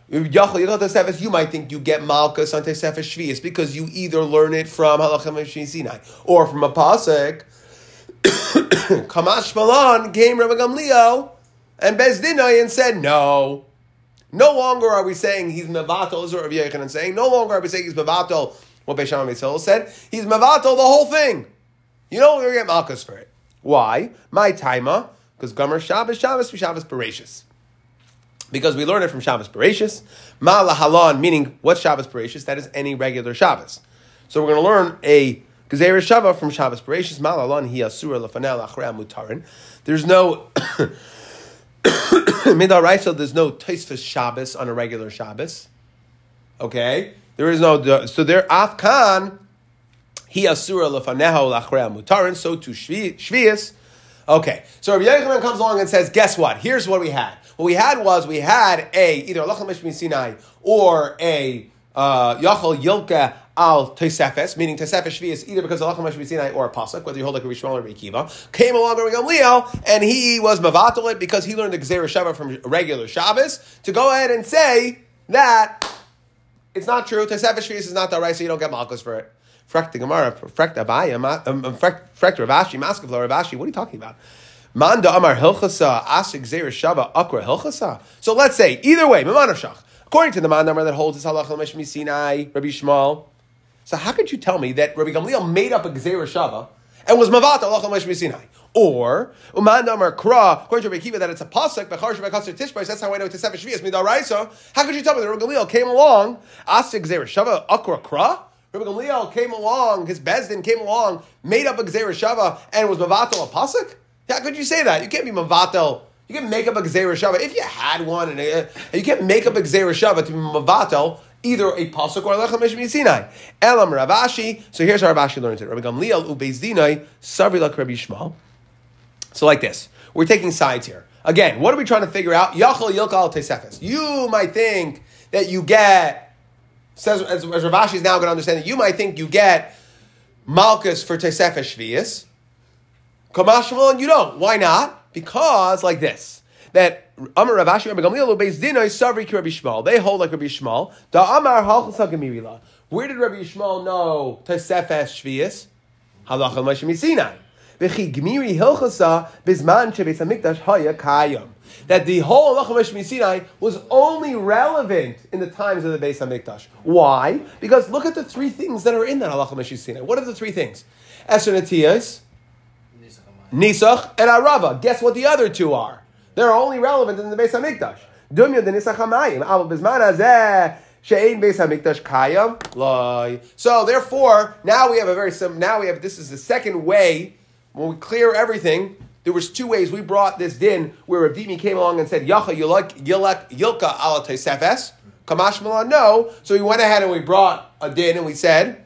Yachol Yilka Tosefes, you might think you get Malkus on Tosefes Shvius because you either learn it from Halachim Sinai or from a Pasuk. *coughs* Kamash Malan came Rabbi Gamliel and Bezdinai and said, no. No longer are we saying he's Mevatel, is what Rabbi Yochanan saying. No longer are we saying he's Mevatel, what Beisham Yitzhak said. He's Mevatel the whole thing. You we're going to get Malchus for it. Why? My timer, because Gomer Shabbos, Shabbos, Shabbos Bereshis. Because we learn it from Shabbos Bereshis. Ma Lahalan, meaning what Shabbos Bereshis? That is any regular Shabbos. So we're going to learn a Gezer Shava from Shabbos Bereshis. Ma Lahalan hi asura lefanel achrei mutarin. There's no *coughs* Midaraisa, there's no Taisfus Shabbos on a regular Shabbos. Okay? There is no, so there, Afkan, he asura lefaneho lachrea mutarin, so to Shvius. Okay, so Rabbi Yochanan comes along and says, guess what? Here's what we had. What we had was, we had a, either Lachal Mishmin Sinai, or a uh, Yachal Yilka al Tosefes, meaning Tosefes Shvius, either because of Meshvi Sinai or a Pasuk, whether you hold like a Rishon or Kiva, came along with Gamliel, and he was Mavatal it because he learned the Gzera Shabbat from regular Shabbos, to go ahead and say that it's not true, Tosefes Shvius is not the right, so you don't get Malchus for it. Frekt the Gemara, frekt Abaya, um, um, frekt Rav Ashi, Maskavla Rav Ashi, what are you talking about? Manda Amar Hilchasa, Asik Zera Shava, Akra Hilchasa. So let's say, either way, Mamanav Shach. According to the Mandamar that holds this halacha Sinai, Rabbi Shmuel. So how could you tell me that Rabbi Gamliel made up a Gezerah Shava and was Mavat halacha Meshmi Sinai? Or Umandamar Kra, according to Rabbi Kiva, that it's a pasuk, Bechar Shabbat Kasser Tishbais, that's how I know it's a Sefer Shvias Midaraisa. How could you tell me that Rabbi Gamliel came along, Asik Gezerah Shava, Akra Kra? Rabbi Gamliel came along, his Bezdin came along, made up a Gezerah Shava, and was Mavatel a pasuk? How could you say that? You can't be Mavatel you can make up a Gzeir Shava if you had one, and uh, you can't make up a Gzeir Shava to be Mavatel, either a pasuk or a lechem mishmi sinai. Elam Rav Ashi. So here's how Rav Ashi learns it. Rabbi Gamliel savri Rabbi. So like this, we're taking sides here. Again, what are we trying to figure out? Yilkal tesefes. You might think that you get says as, as Rav Ashi is now going to understand that you might think you get malchus for tesefes shvius. Kamashmal and you don't. Why not? Because like this, that Amar Rav Ashi Rabbi Gamliel obeys Dinoi Savri Rabbi Shmuel. They hold like Rabbi Shmuel. Da Amar Halchasa Gemirila. Where did Rabbi Shmuel know Tosefes Shvius? Halacha Moshe Sinai. V'chi Gemiri Hilchasa Bisman Shebeis Hamikdash Haya Kayam. That the whole Halacha Moshe Sinai was only relevant in the times of the Beis Hamikdash. Why? Because look at the three things that are in that Halacha Moshe Sinai. What are the three things? Esher Natiyas, Nisach and Arava. Guess what the other two are? They're only relevant in the Beis Hamikdash. Dumya. So therefore, now we have a very sim. Now we have this is the second way when we clear everything. There was two ways we brought this din where Rabdimi came along and said Yacha Yilak Yilak Yilka Ala Tosefes. Kamash Milan no. So we went ahead and we brought a din and we said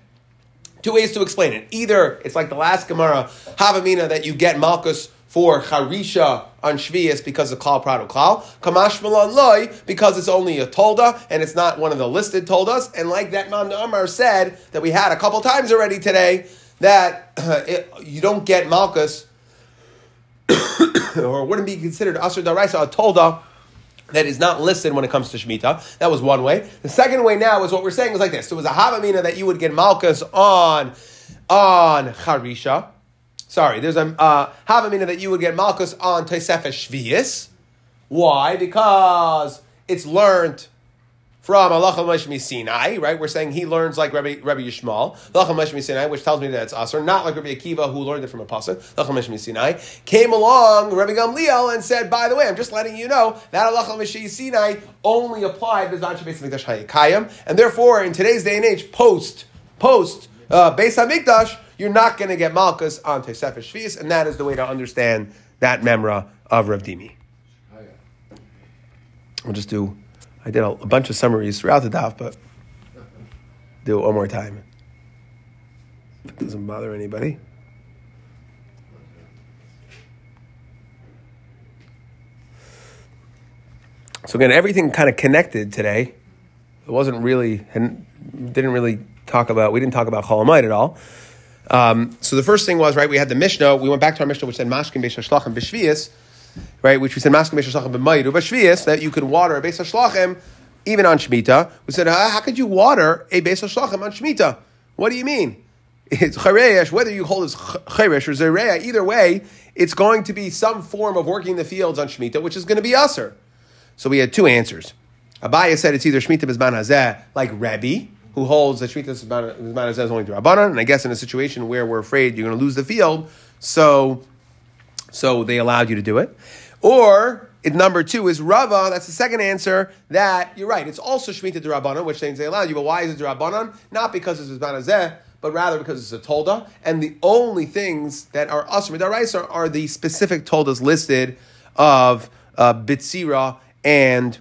Two ways to explain it. Either it's like the last Gemara, Havamina, that you get Malchus for Charisha on Shvius because of Klal Prado Klal. Kamash Malon Loy because it's only a Tolda and it's not one of the listed Toldas. And like that Man Amar said that we had a couple times already today, that *clears throat* it, you don't get Malchus *coughs* or wouldn't be considered Asr Daraisa a Tolda that is not listed when it comes to Shemitah. That was one way. The second way now is what we're saying is like this. It was a Havamina that you would get Malchus on, on Harisha. Sorry, there's a uh, Havamina that you would get Malchus on Tosefes Shvius. Why? Because it's learned from Allah Meshmi Sinai, right? We're saying he learns like Rabbi, Rabbi Yishmael, Meshmi Sinai, which tells me that it's Asr, not like Rabbi Akiva who learned it from a pasuk. Meshmi Sinai came along, Rabbi Gamliel, and said, by the way, I'm just letting you know that Allah Meshmi Sinai only applied Bizman Shabbat Mikdash Hayakayim, and therefore in today's day and age, post post uh, Beis Hamikdash, you're not going to get Malchus on Tosefes Shvius, and that is the way to understand that memra of Rav Dimi. We'll just do. I did a, a bunch of summaries throughout the daf, but do it one more time. If it doesn't bother anybody. So again, everything kind of connected today. It wasn't really, didn't really talk about. We didn't talk about Cholamite at all. Um, so the first thing was right. We had the Mishnah. We went back to our Mishnah, which said Mashkin Beis Hashlachim B'Shvius, right? Which we said Mashkin Beis Hashlachim B'Mayidu B'Shvius that you could water a Beis Hashlachim even on Shemitah. We said, how, how could you water a Beis Hashlachim on Shemitah? What do you mean? It's chareyesh, whether you hold as chareyesh or zereya, either way, it's going to be some form of working the fields on Shemitah, which is going to be usher. So we had two answers. Abaya said it's either Shemitah Bizman Hazeh, like Rebbe, who holds that Shemitah Hazeh is only through Rabbanan, and I guess in a situation where we're afraid you're going to lose the field, so, so they allowed you to do it. Or number two is Rava. That's the second answer. That you're right. It's also Shemitah Rabbanan, which means they allowed you. But why is it Rabbanan? Not because it's Bizman but rather because it's a tolda. And the only things that are asr midaraisa are the specific toldas listed of uh, bitzira and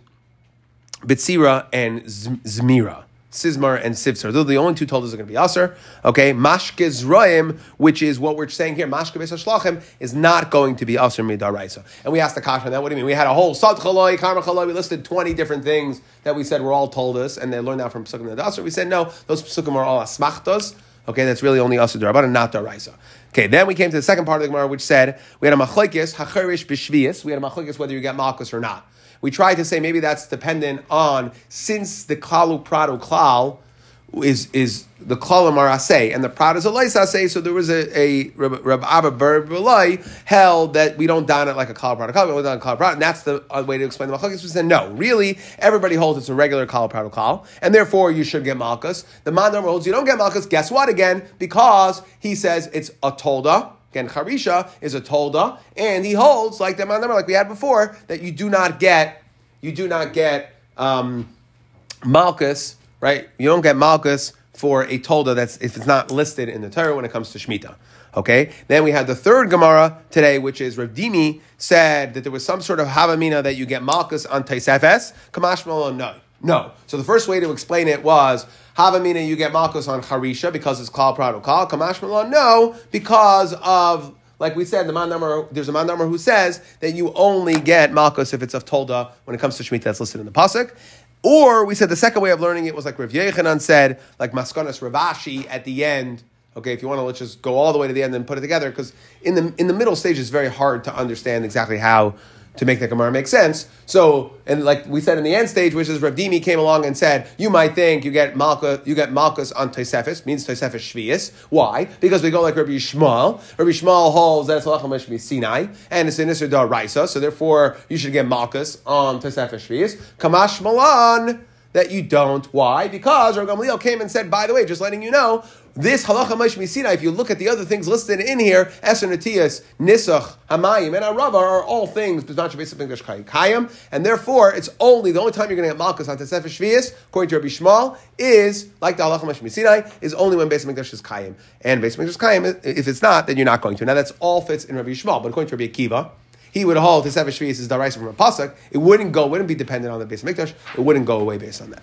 bitzira and zmira. Sizmar and Sivsar. Those are the only two toldas that are going to be Aser. Okay, Mashkez Roim, which is what we're saying here, Mashke Shlachim, is not going to be Aser Midaraisa. And we asked the Kasha that. What do you mean? We had a whole Sad Chaloi, Karma Chaloi. We listed 20 different things that we said were all told us, and they learned that from Psukim and Aser. We said, no, those Psukim are all Asmachtos. Okay, that's really only Aser Darabana, not Daraisa. Okay, then we came to the second part of the Gemara, which said we had a Machlekes, Hacherish Bishvias. We had a Machlekes whether you get Malchus or not. We tried to say maybe that's dependent on since the klalu prado klal is is the klalim are asay and the prado is a. So there was a, a Rab Abba Berbelai held that we don't don it like a klal prado klal, we don't klal prado, and that's the way to explain the machlokes. We said no, really, everybody holds it's a regular klal prado klal, and therefore you should get malchus. The man holds you don't get malchus. Guess what? Again, because he says it's a tolda. Again, Charisha is a tolda, and he holds, like the number, like we had before, that you do not get, you do not get um, Malchus, right? You don't get Malchus for a tolda that's if it's not listed in the Torah when it comes to Shemitah. Okay. Then we had the third Gemara today, which is Rav Dimi said that there was some sort of Havamina that you get Malchus on Taisefes. Kamash no. No. So the first way to explain it was Havamina, you get Malchus on Harisha because it's Klal Prado Klal. Kamash Malon, no, because of like we said, the man number there's a man number who says that you only get Malchus if it's of Tolda when it comes to Shemitah that's listed in the pasuk. Or we said the second way of learning it was like Rav Yochanan said, like Maskonas Ravashi at the end. Okay, if you want to let's just go all the way to the end and put it together, because in the in the middle stage it's very hard to understand exactly how to make the Gemara make sense. So, and like we said in the end stage, which is Rav came along and said, you might think you get Malchus, you get Malchus on Tosefis, means Tosefis Shvius. Why? Because we go like Rabbi Shmuel. Rabbi Shmuel holds that it's Halachah Sinai, and it's in Isser Dar Raisa, so therefore you should get Malchus on Tosefis Shvius. Kamash Malan that you don't. Why? Because Rav Gamliel came and said, by the way, just letting you know, this halacha maish misina, if you look at the other things listed in here, Eser Natias, Nisach, Hamayim, and Arava are all things, Kayim, and therefore it's only, the only time you're going to get Malchus on Tesef Shvias, according to Rabbi Shmuel, is, like the halacha maish misina, is only when Beis Mikdash is Kayim. And Beis Mikdash is Kayim, if it's not, then you're not going to. Now that's all fits in Rabbi Shmuel, but according to Rabbi Akiva, he would hold the seven shvius is daraisa from a pasuk. It wouldn't go, wouldn't be dependent on the of mikdash. It wouldn't go away based on that.